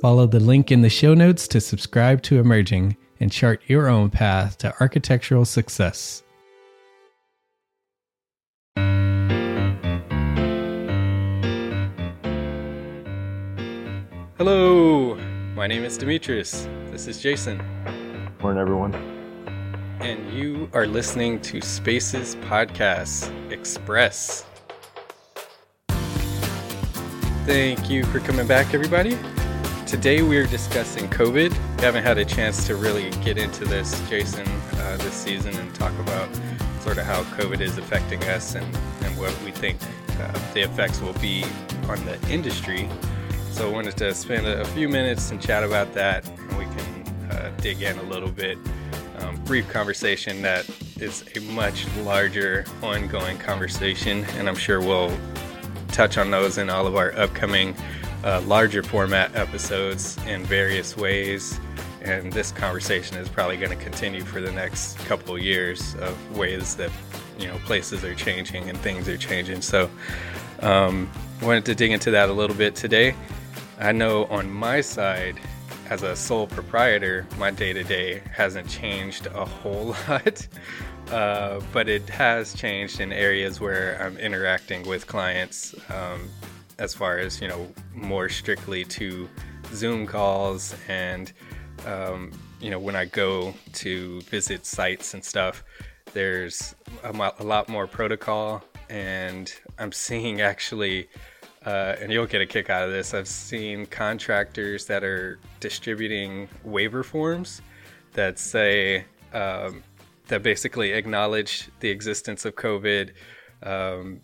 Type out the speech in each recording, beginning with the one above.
Follow the link in the show notes to subscribe to Emerging and chart your own path to architectural success. Hello, my name is Demetrius. This is Jason. Morning, everyone. And you are listening to Spaces Podcast Express. Thank you for coming back, everybody. Today we are discussing COVID. We haven't had a chance to really get into this, Jason, uh, this season and talk about sort of how COVID is affecting us and, and what we think uh, the effects will be on the industry. So I wanted to spend a, few minutes and chat about that, and we can uh, dig in a little bit. Um, brief conversation that is a much larger, ongoing conversation, and I'm sure we'll touch on those in all of our upcoming uh, larger format episodes in various ways. And this conversation is probably going to continue for the next couple of years of ways that you know places are changing and things are changing. So, um, wanted to dig into that a little bit today. I know on my side, as a sole proprietor, my day to day hasn't changed a whole lot, uh, but it has changed in areas where I'm interacting with clients. Um, as far as you know more strictly to Zoom calls and um, you know when I go to visit sites and stuff, there's a, lot more protocol, and I'm seeing actually. Uh, and you'll get a kick out of this. I've seen contractors that are distributing waiver forms that say um, that basically acknowledge the existence of COVID, um,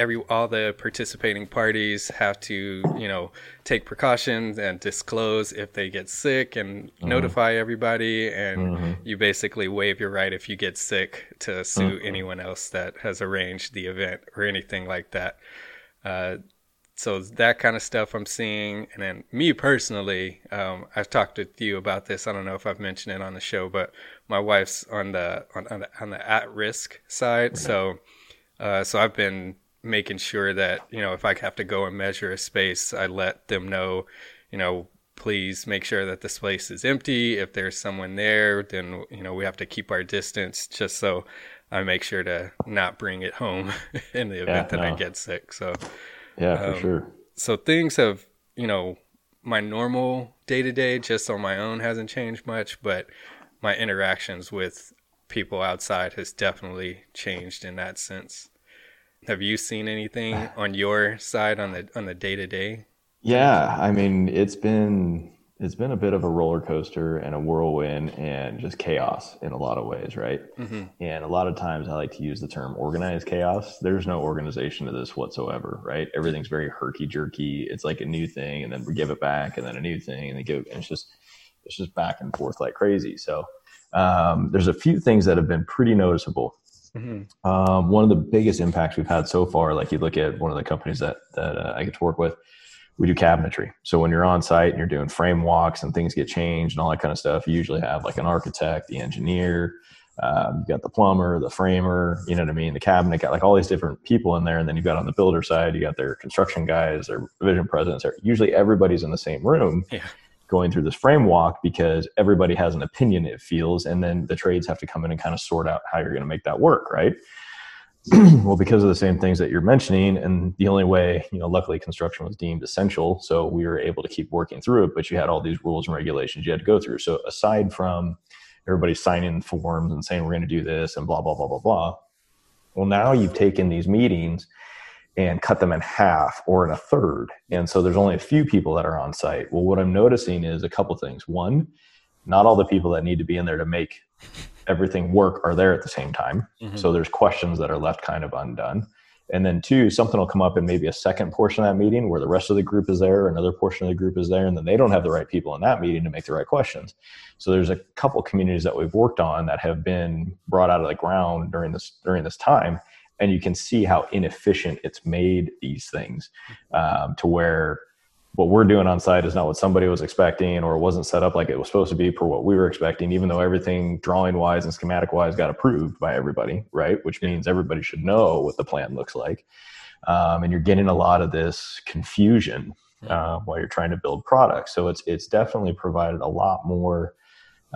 every all the participating parties have to you know take precautions and disclose if they get sick and mm-hmm. notify everybody and mm-hmm. you basically waive your right if you get sick to sue mm-hmm. anyone else that has arranged the event or anything like that uh, so that kind of stuff i'm seeing and then me personally um, i've talked with you about this i don't know if i've mentioned it on the show but my wife's on the on, on the, on the at-risk side so uh, so I've been making sure that you know if I have to go and measure a space, I let them know, you know, please make sure that the space is empty. If there's someone there, then you know we have to keep our distance, just so I make sure to not bring it home in the event yeah, that no. I get sick. So yeah, um, for sure. So things have you know my normal day to day just on my own hasn't changed much, but my interactions with people outside has definitely changed in that sense. Have you seen anything on your side on the on the day to day? Yeah, I mean, it's been it's been a bit of a roller coaster and a whirlwind and just chaos in a lot of ways, right? Mm-hmm. And a lot of times I like to use the term organized chaos. There's no organization to this whatsoever, right? Everything's very herky jerky. It's like a new thing and then we give it back and then a new thing and they give and it's just it's just back and forth like crazy. So um, there's a few things that have been pretty noticeable. Mm-hmm. Um, one of the biggest impacts we've had so far, like you look at one of the companies that that uh, I get to work with, we do cabinetry. So when you're on site and you're doing frame walks and things get changed and all that kind of stuff, you usually have like an architect, the engineer, um, you've got the plumber, the framer, you know what I mean, the cabinet guy, like all these different people in there. And then you've got on the builder side, you got their construction guys, their vision presidents. Usually everybody's in the same room. Yeah. Going through this frame walk because everybody has an opinion, it feels, and then the trades have to come in and kind of sort out how you're going to make that work, right? well, because of the same things that you're mentioning, and the only way, you know, luckily construction was deemed essential, so we were able to keep working through it. But you had all these rules and regulations you had to go through. So aside from everybody signing forms and saying we're going to do this and blah blah blah blah blah, well, now you've taken these meetings and cut them in half or in a third, and so there's only a few people that are on site. Well, what I'm noticing is a couple things. One, not all the people that need to be in there to make everything work are there at the same time. Mhm. So there's questions that are left kind of undone. And then two, something will come up in maybe a second portion of that meeting where the rest of the group is there, another portion of the group is there, and then they don't have the right people in that meeting to make the right questions. So there's a couple communities that we've worked on that have been brought out of the ground during this during this time, and you can see how inefficient it's made these things um, to where what we're doing on site is not what somebody was expecting or it wasn't set up like it was supposed to be for what we were expecting even though everything drawing wise and schematic wise got approved by everybody right? Which means everybody should know what the plan looks like. Um, and you're getting a lot of this confusion uh, while you're trying to build products. So it's it's definitely provided a lot more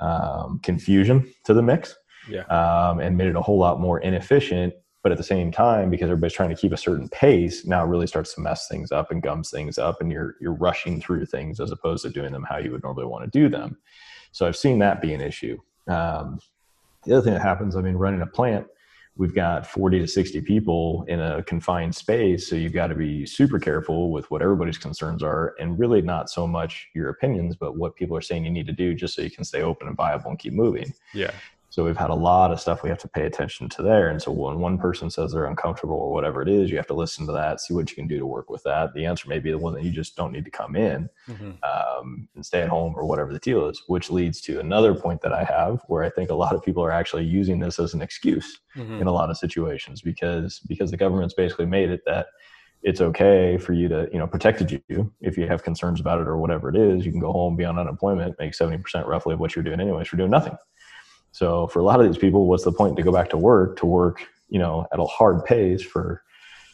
um, confusion to the mix Yeah. um, and made it a whole lot more inefficient but at the same time because everybody's trying to keep a certain pace now it really starts to mess things up and gums things up and you're you're rushing through things as opposed to doing them how you would normally want to do them. So i've seen that be an issue. Um, the other thing that happens i mean running a plant we've got 40 to 60 people in a confined space so you've got to be super careful with what everybody's concerns are and really not so much your opinions but what people are saying you need to do just so you can stay open and viable and keep moving. Yeah. So we've had a lot of stuff we have to pay attention to there. And so when one person says they're uncomfortable or whatever it is, you have to listen to that, see what you can do to work with that. The answer may be the one that you just don't need to come in Mhm. um, and stay at home or whatever the deal is, which leads to another point that I have where I think a lot of people are actually using this as an excuse Mhm. in a lot of situations because because the government's basically made it that it's okay for you to you know protected you if you have concerns about it or whatever it is you can go home be on unemployment make 70% roughly of what you're doing anyways for doing nothing so for a lot of these people what's the point to go back to work to work you know at a hard pace for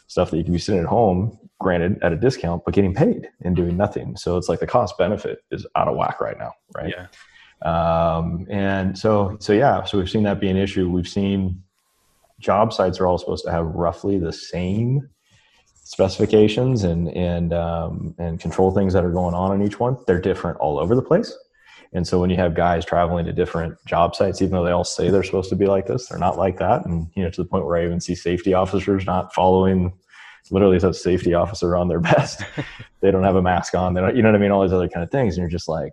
stuff that you can be sitting at home granted at a discount but getting paid and doing nothing? So it's like the cost benefit is out of whack right now right? Yeah. um, and so so yeah so we've seen that be an issue. We've seen job sites are all supposed to have roughly the same specifications and and um, and control things that are going on in each one. They're different all over the place and so when you have guys traveling to different job sites even though they all say they're supposed to be like this they're not like that. And you know to the point where i even see safety officers not following literally it says safety officer on their vest. They don't have a mask on. They don't you know what i mean? All these other kind of things. And you're just like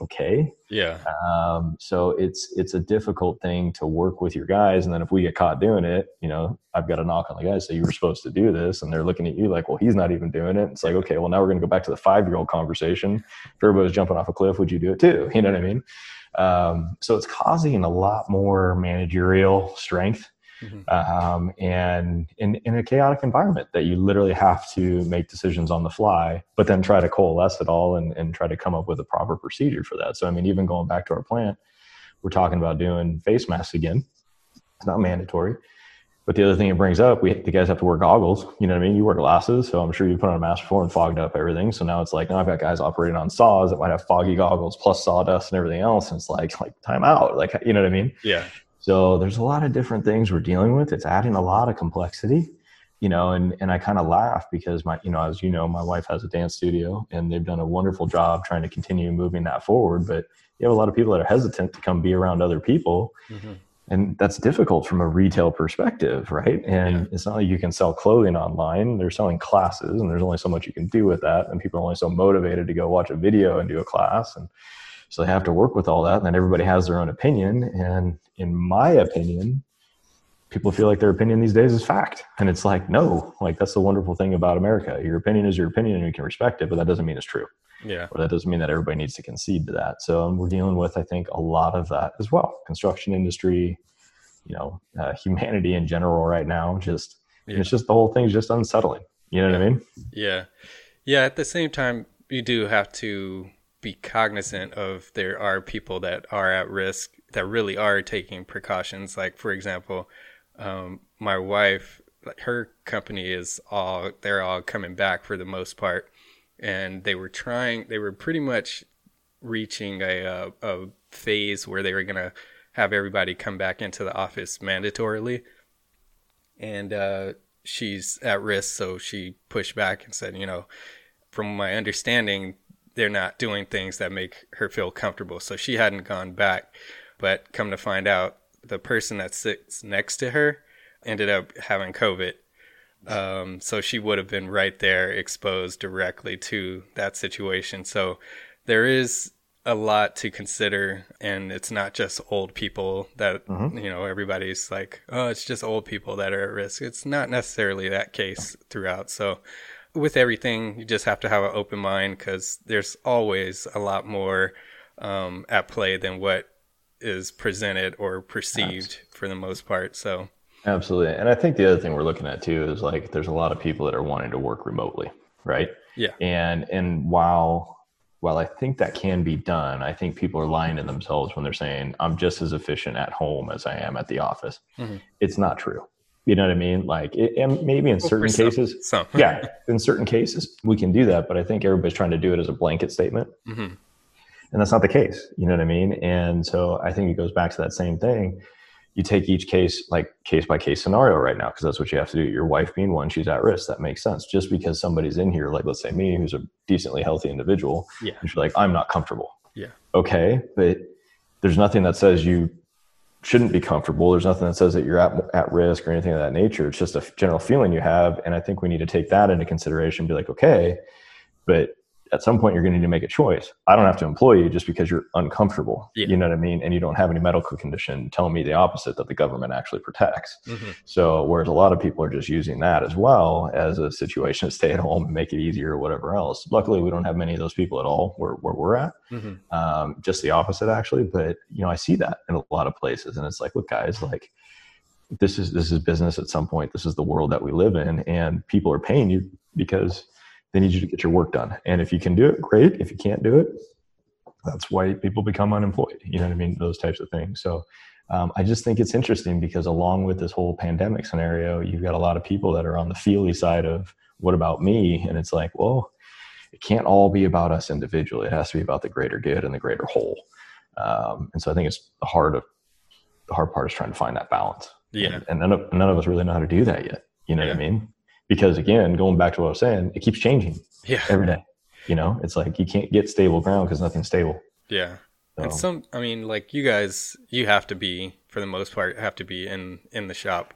okay Yeah. um, so it's it's a difficult thing to work with your guys, and then if we get caught doing it, you know, I've got to knock on the guys. So you were supposed to do this, and they're looking at you like, well, he's not even doing it. It's like, okay, well, now we're going to go back to the five year old conversation. If everybody's jumping off a cliff, would you do it too? You know what I mean? Um, so it's causing a lot more managerial strength. Mhm. Um, and in, in a chaotic environment that you literally have to make decisions on the fly, but then try to coalesce it all and, and try to come up with a proper procedure for that. So, I mean, even going back to our plant, we're talking about doing face masks again. It's not mandatory. But the other thing it brings up, we the guys have to wear goggles. You know what I mean? You wear glasses, so I'm sure you put on a mask before and fogged up everything. So now it's like now I've got guys operating on saws that might have foggy goggles plus sawdust and everything else. And it's like like time out. Like you know what I mean? Yeah. So there's a lot of different things we're dealing with. It's adding a lot of complexity, you know, and, and I kind of laugh because my, you know, as you know, my wife has a dance studio and they've done a wonderful job trying to continue moving that forward. But you have a lot of people that are hesitant to come be around other people. Mhm. and that's difficult from a retail perspective right and Yeah. it's not like you can sell clothing online they're selling classes and there's only so much you can do with that and people are only so motivated to go watch a video and do a class and so they have to work with all that and then everybody has their own opinion and in my opinion people feel like their opinion these days is fact and it's like no like that's the wonderful thing about america your opinion is your opinion and you can respect it but that doesn't mean it's true Yeah. or that doesn't mean that everybody needs to concede to that. So we're dealing with, I think, a lot of that as well. Construction industry, you know, uh, humanity in general right now. Just Yeah. it's just the whole thing's just unsettling. You know what I mean? Yeah. Yeah. At the same time, you do have to be cognizant of there are people that are at risk that really are taking precautions. Like, for example, um, my wife, her company is all, they're all coming back for the most part. And they were trying, they were pretty much reaching a, a, a phase where they were to have everybody come back into the office mandatorily and uh, she's at risk, so she pushed back and said, you know, from my understanding, they're not doing things that make her feel comfortable. So she hadn't gone back, but come to find out, the person that sits next to her ended up having COVID. Um, so she would have been right there exposed directly to that situation. So there is a lot to consider and it's not just old people that you know everybody's like oh it's just old people that are at risk it's not necessarily that case throughout so with everything you just have to have an open mind because there's always a lot more um, at play than what is presented or perceived for the most part so Absolutely. And I think the other thing we're looking at too is like there's a lot of people that are wanting to work remotely, right? Yeah. And and while while I think that can be done, I think people are lying to themselves when they're saying I'm just as efficient at home as I am at the office. Mhm. It's not true. You know what I mean? Like, it, and maybe in certain some- cases, some. yeah, in certain cases we can do that, but I think everybody's trying to do it as a blanket statement. Mhm. and that's not the case you know what i mean? And so i think it goes back to that same thing. You take each case like case by case scenario right now because that's what you have to do. Your wife being one she's at risk. That makes sense. Just because somebody's in here like let's say me who's a decently healthy individual yeah. and she's like i'm not comfortable. Yeah. okay but there's nothing that says you shouldn't be comfortable. There's nothing that says that you're at, at risk or anything of that nature. It's just a general feeling you have. And i think we need to take that into consideration be like okay but at some point you're going to need to make a choice. I don't have to employ you just because you're uncomfortable Yeah. you know what i mean? And you don't have any medical condition telling me the opposite that the government actually protects. Mhm. so whereas a lot of people are just using that as well as a situation to stay at home and make it easier or whatever else. Luckily we don't have many of those people at all where, where we're at. Mhm. um, just the opposite actually. But you know i see that in a lot of places and it's like look guys like this is this is business at some point. This is the world that we live in and people are paying you because they need you to get your work done. And if you can do it great. If you can't do it that's why people become unemployed. You know what i mean? Those types of things. So um, i just think it's interesting because along with this whole pandemic scenario you've got a lot of people that are on the feely side of what about me? And it's like well it can't all be about us individually. It has to be about the greater good and the greater whole. Um, and so i think it's the hard of the hard part is trying to find that balance. Yeah. And, and none, of, none of us really know how to do that yet. You know what i mean because again going back to what i was saying it keeps changing yeah every day you know it's like you can't get stable ground because nothing's stable yeah And some, I mean, like you guys, you have to be, for the most part, have to be in in the shop.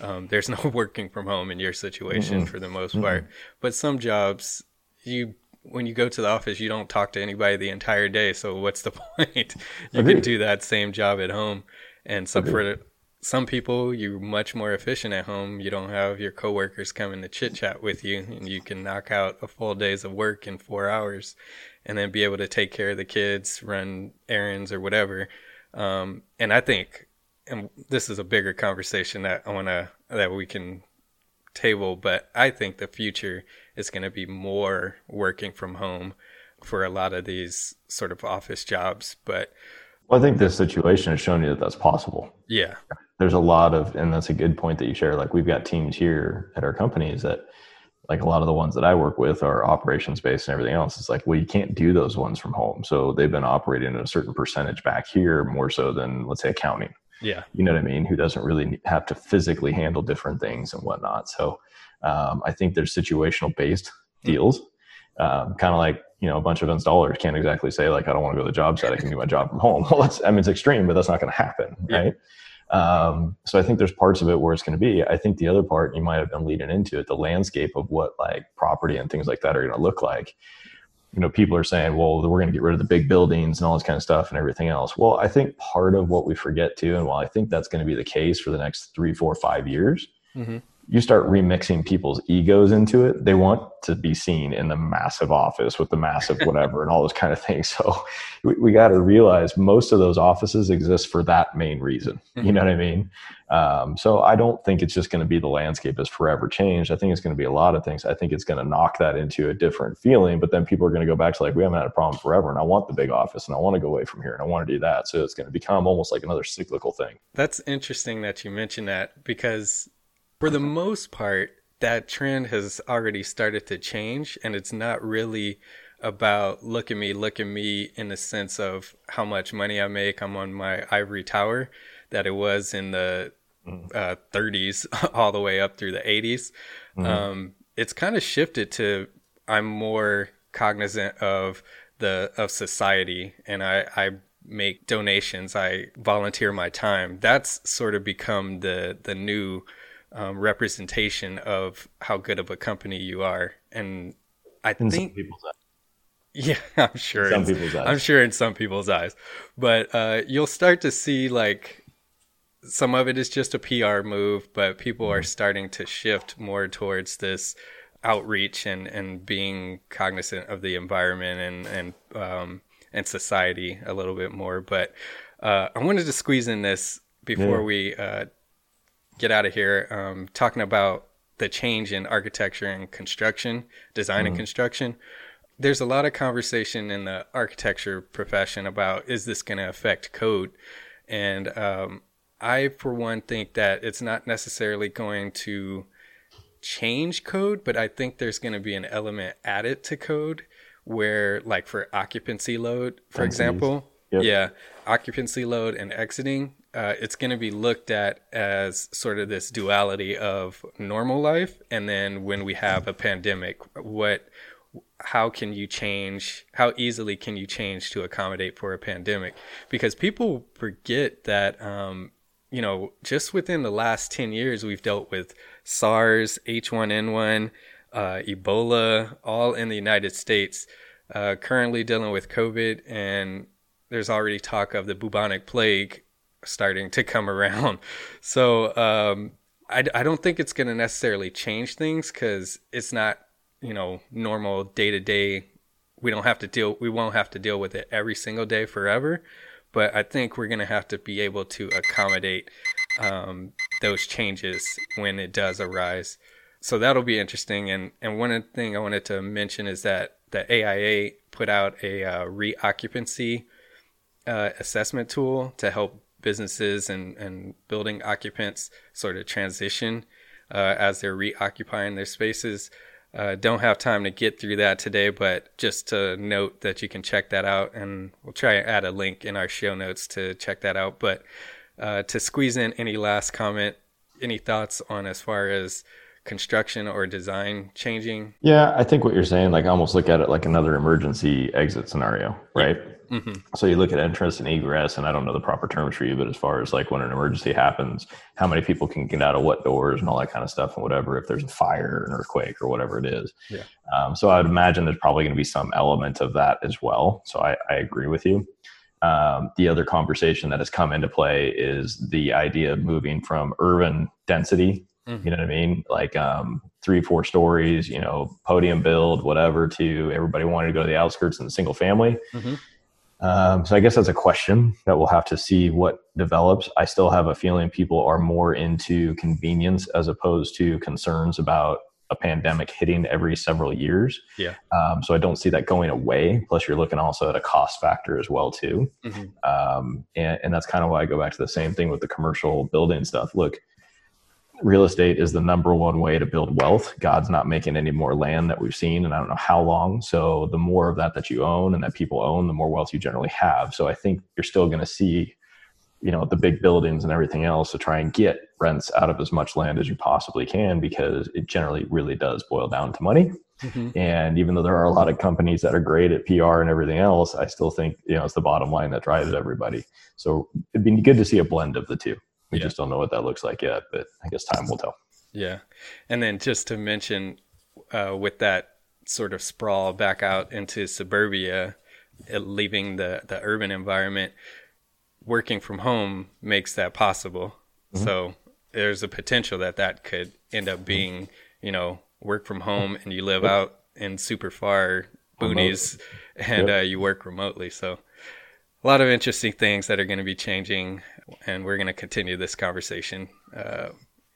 Um, there's no working from home in your situation Mm-mm. for the most Mm-mm. part. But some jobs, you when you go to the office, you don't talk to anybody the entire day. So what's the point? you can do that same job at home, and so for some people, you're much more efficient at home. You don't have your coworkers coming to chit chat with you, and you can knock out a full days of work in four hours, and then be able to take care of the kids, run errands or whatever. Um, and I think, and this is a bigger conversation that I want to that we can table, but I think the future is going to be more working from home for a lot of these sort of office jobs. But well i think this situation has shown you that that's possible yeah, there's a lot of and that's a good point that you share like we've got teams here at our companies that like a lot of the ones that i work with are operations based and everything else. It's like well you can't do those ones from home. So they've been operating at a certain percentage back here more so than let's say accounting. Yeah, you know what i mean? Who doesn't really have to physically handle different things and whatnot. So um, i think there's situational based deals. Um, kind of like you know a bunch of installers can't exactly say like i don't want to go to the job site. I can do my job from home. Well that's i mean it's extreme but that's not going to happen Yeah. Um, so I think there's parts of it where it's going to be. I think the other part you might have been leading into it, the landscape of what like property and things like that are going to look like. You know, people are saying, well, we're going to get rid of the big buildings and all this kind of stuff and everything else. Well, I think part of what we forget too, and while I think that's going to be the case for the next three, four, five years, mm-hmm you start remixing people's egos into it. They want to be seen in the massive office with the massive whatever and all those kind of things. So we, we got to realize most of those offices exist for that main reason. You know what I mean? Um, so I don't think it's just going to be the landscape is forever changed. I think it's going to be a lot of things. I think it's going to knock that into a different feeling, but then people are going to go back to like, we haven't had a problem forever and I want the big office and I want to go away from here and I want to do that. So it's going to become almost like another cyclical thing. That's interesting that you mentioned that because for the most part, that trend has already started to change, and it's not really about look at me, look at me in the sense of how much money I make. I'm on my ivory tower that it was in the mm. uh, 30s all the way up through the 80s. Mm-hmm. Um, it's kind of shifted to I'm more cognizant of the of society, and I, I make donations. I volunteer my time. That's sort of become the the new um, representation of how good of a company you are. And I in think Yeah, I'm sure. In some people's eyes. I'm sure in some people's eyes, but uh, you'll start to see like some of it is just a PR move, but people mm-hmm. are starting to shift more towards this outreach and and being cognizant of the environment and and um, and society a little bit more. But uh, I wanted to squeeze in this before yeah. we uh, get out of here um, talking about the change in architecture and construction, design mm. and construction. There's a lot of conversation in the architecture profession about is this going to affect code? And um, I, for one, think that it's not necessarily going to change code, but I think there's going to be an element added to code where, like for occupancy load, for example, yep. yeah, occupancy load and exiting, uh, it's going to be looked at as sort of this duality of normal life and then when we have a pandemic what how can you change how easily can you change to accommodate for a pandemic? Because people forget that um, you know just within the last 10 years we've dealt with sars h1n1 uh, ebola all in the united states uh, currently dealing with covid and there's already talk of the bubonic plague starting to come around. So um, I, I don't think it's going to necessarily change things because it's not you know normal day to day. We don't have to deal. We won't have to deal with it every single day forever. But I think we're going to have to be able to accommodate um, those changes when it does arise. So that'll be interesting. And and one thing I wanted to mention is that the AIA put out a uh, reoccupancy uh, assessment tool to help businesses and, and building occupants sort of transition uh, as they're reoccupying their spaces. Uh, don't have time to get through that today, but just to note that you can check that out, and we'll try and add a link in our show notes to check that out. But uh, to squeeze in any last comment, any thoughts on as far as construction or design changing? Yeah, I think what you're saying, like almost look at it like another emergency exit scenario, right? Mm-hmm. So you look at entrance and egress, and I don't know the proper terms for you, but as far as like when an emergency happens, how many people can get out of what doors and all that kind of stuff, and whatever, if there's a fire, an earthquake, or whatever it is. Yeah. Um, so I would imagine there's probably going to be some element of that as well. So I, I agree with you. Um, the other conversation that has come into play is the idea of moving from urban density Mm-hmm. You know what I mean? Like um, three, four stories, you know, podium build, whatever, to everybody wanted to go to the outskirts and the single family. Mm-hmm. Um, so I guess that's a question that we'll have to see what develops. I still have a feeling people are more into convenience as opposed to concerns about a pandemic hitting every several years. Yeah. Um, so I don't see that going away. Plus, you're looking also at a cost factor as well too. Mm-hmm. Um, and, and that's kind of why I go back to the same thing with the commercial building stuff. Look, real estate is the number one way to build wealth. God's not making any more land that we've seen, and I don't know how long. So the more of that that you own and that people own, the more wealth you generally have. So I think you're still going to see, you know, the big buildings and everything else to try and get rents out of as much land as you possibly can because it generally really does boil down to money. Mm-hmm. And even though there are a lot of companies that are great at PR and everything else, I still think you know it's the bottom line that drives everybody. So it'd be good to see a blend of the two. We Yeah. just don't know what that looks like yet, but I guess time will tell. Yeah. And then just to mention, uh, with that sort of sprawl back out into suburbia, uh, leaving the, the urban environment, working from home makes that possible. So there's a potential that that could end up being, you know, work from home and you live out in super far boonies and Yep. uh, you work remotely. So a lot of interesting things that are going to be changing, and we're going to continue this conversation, uh,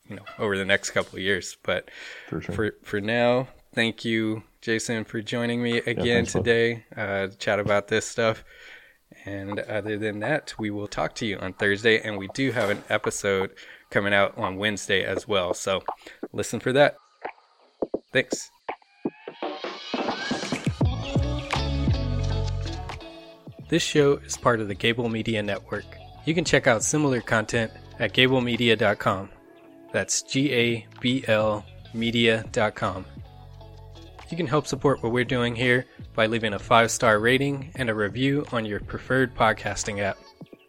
you know, over the next couple of years. But For sure. for for now, thank you, Jason, for joining me again thanks, today uh, to chat about this stuff. And other than that, we will talk to you on Thursday, and we do have an episode coming out on Wednesday as well. So listen for that. Thanks. This show is part of the Gabl Media Network. You can check out similar content at gablmedia.com. That's G A B L media.com. You can help support what we're doing here by leaving a five star rating and a review on your preferred podcasting app.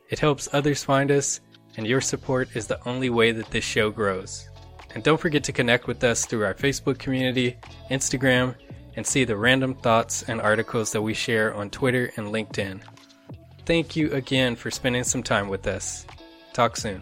It helps others find us, and your support is the only way that this show grows. And don't forget to connect with us through our Facebook community, Instagram, and see the random thoughts and articles that we share on Twitter and LinkedIn. Thank you again for spending some time with us. Talk soon.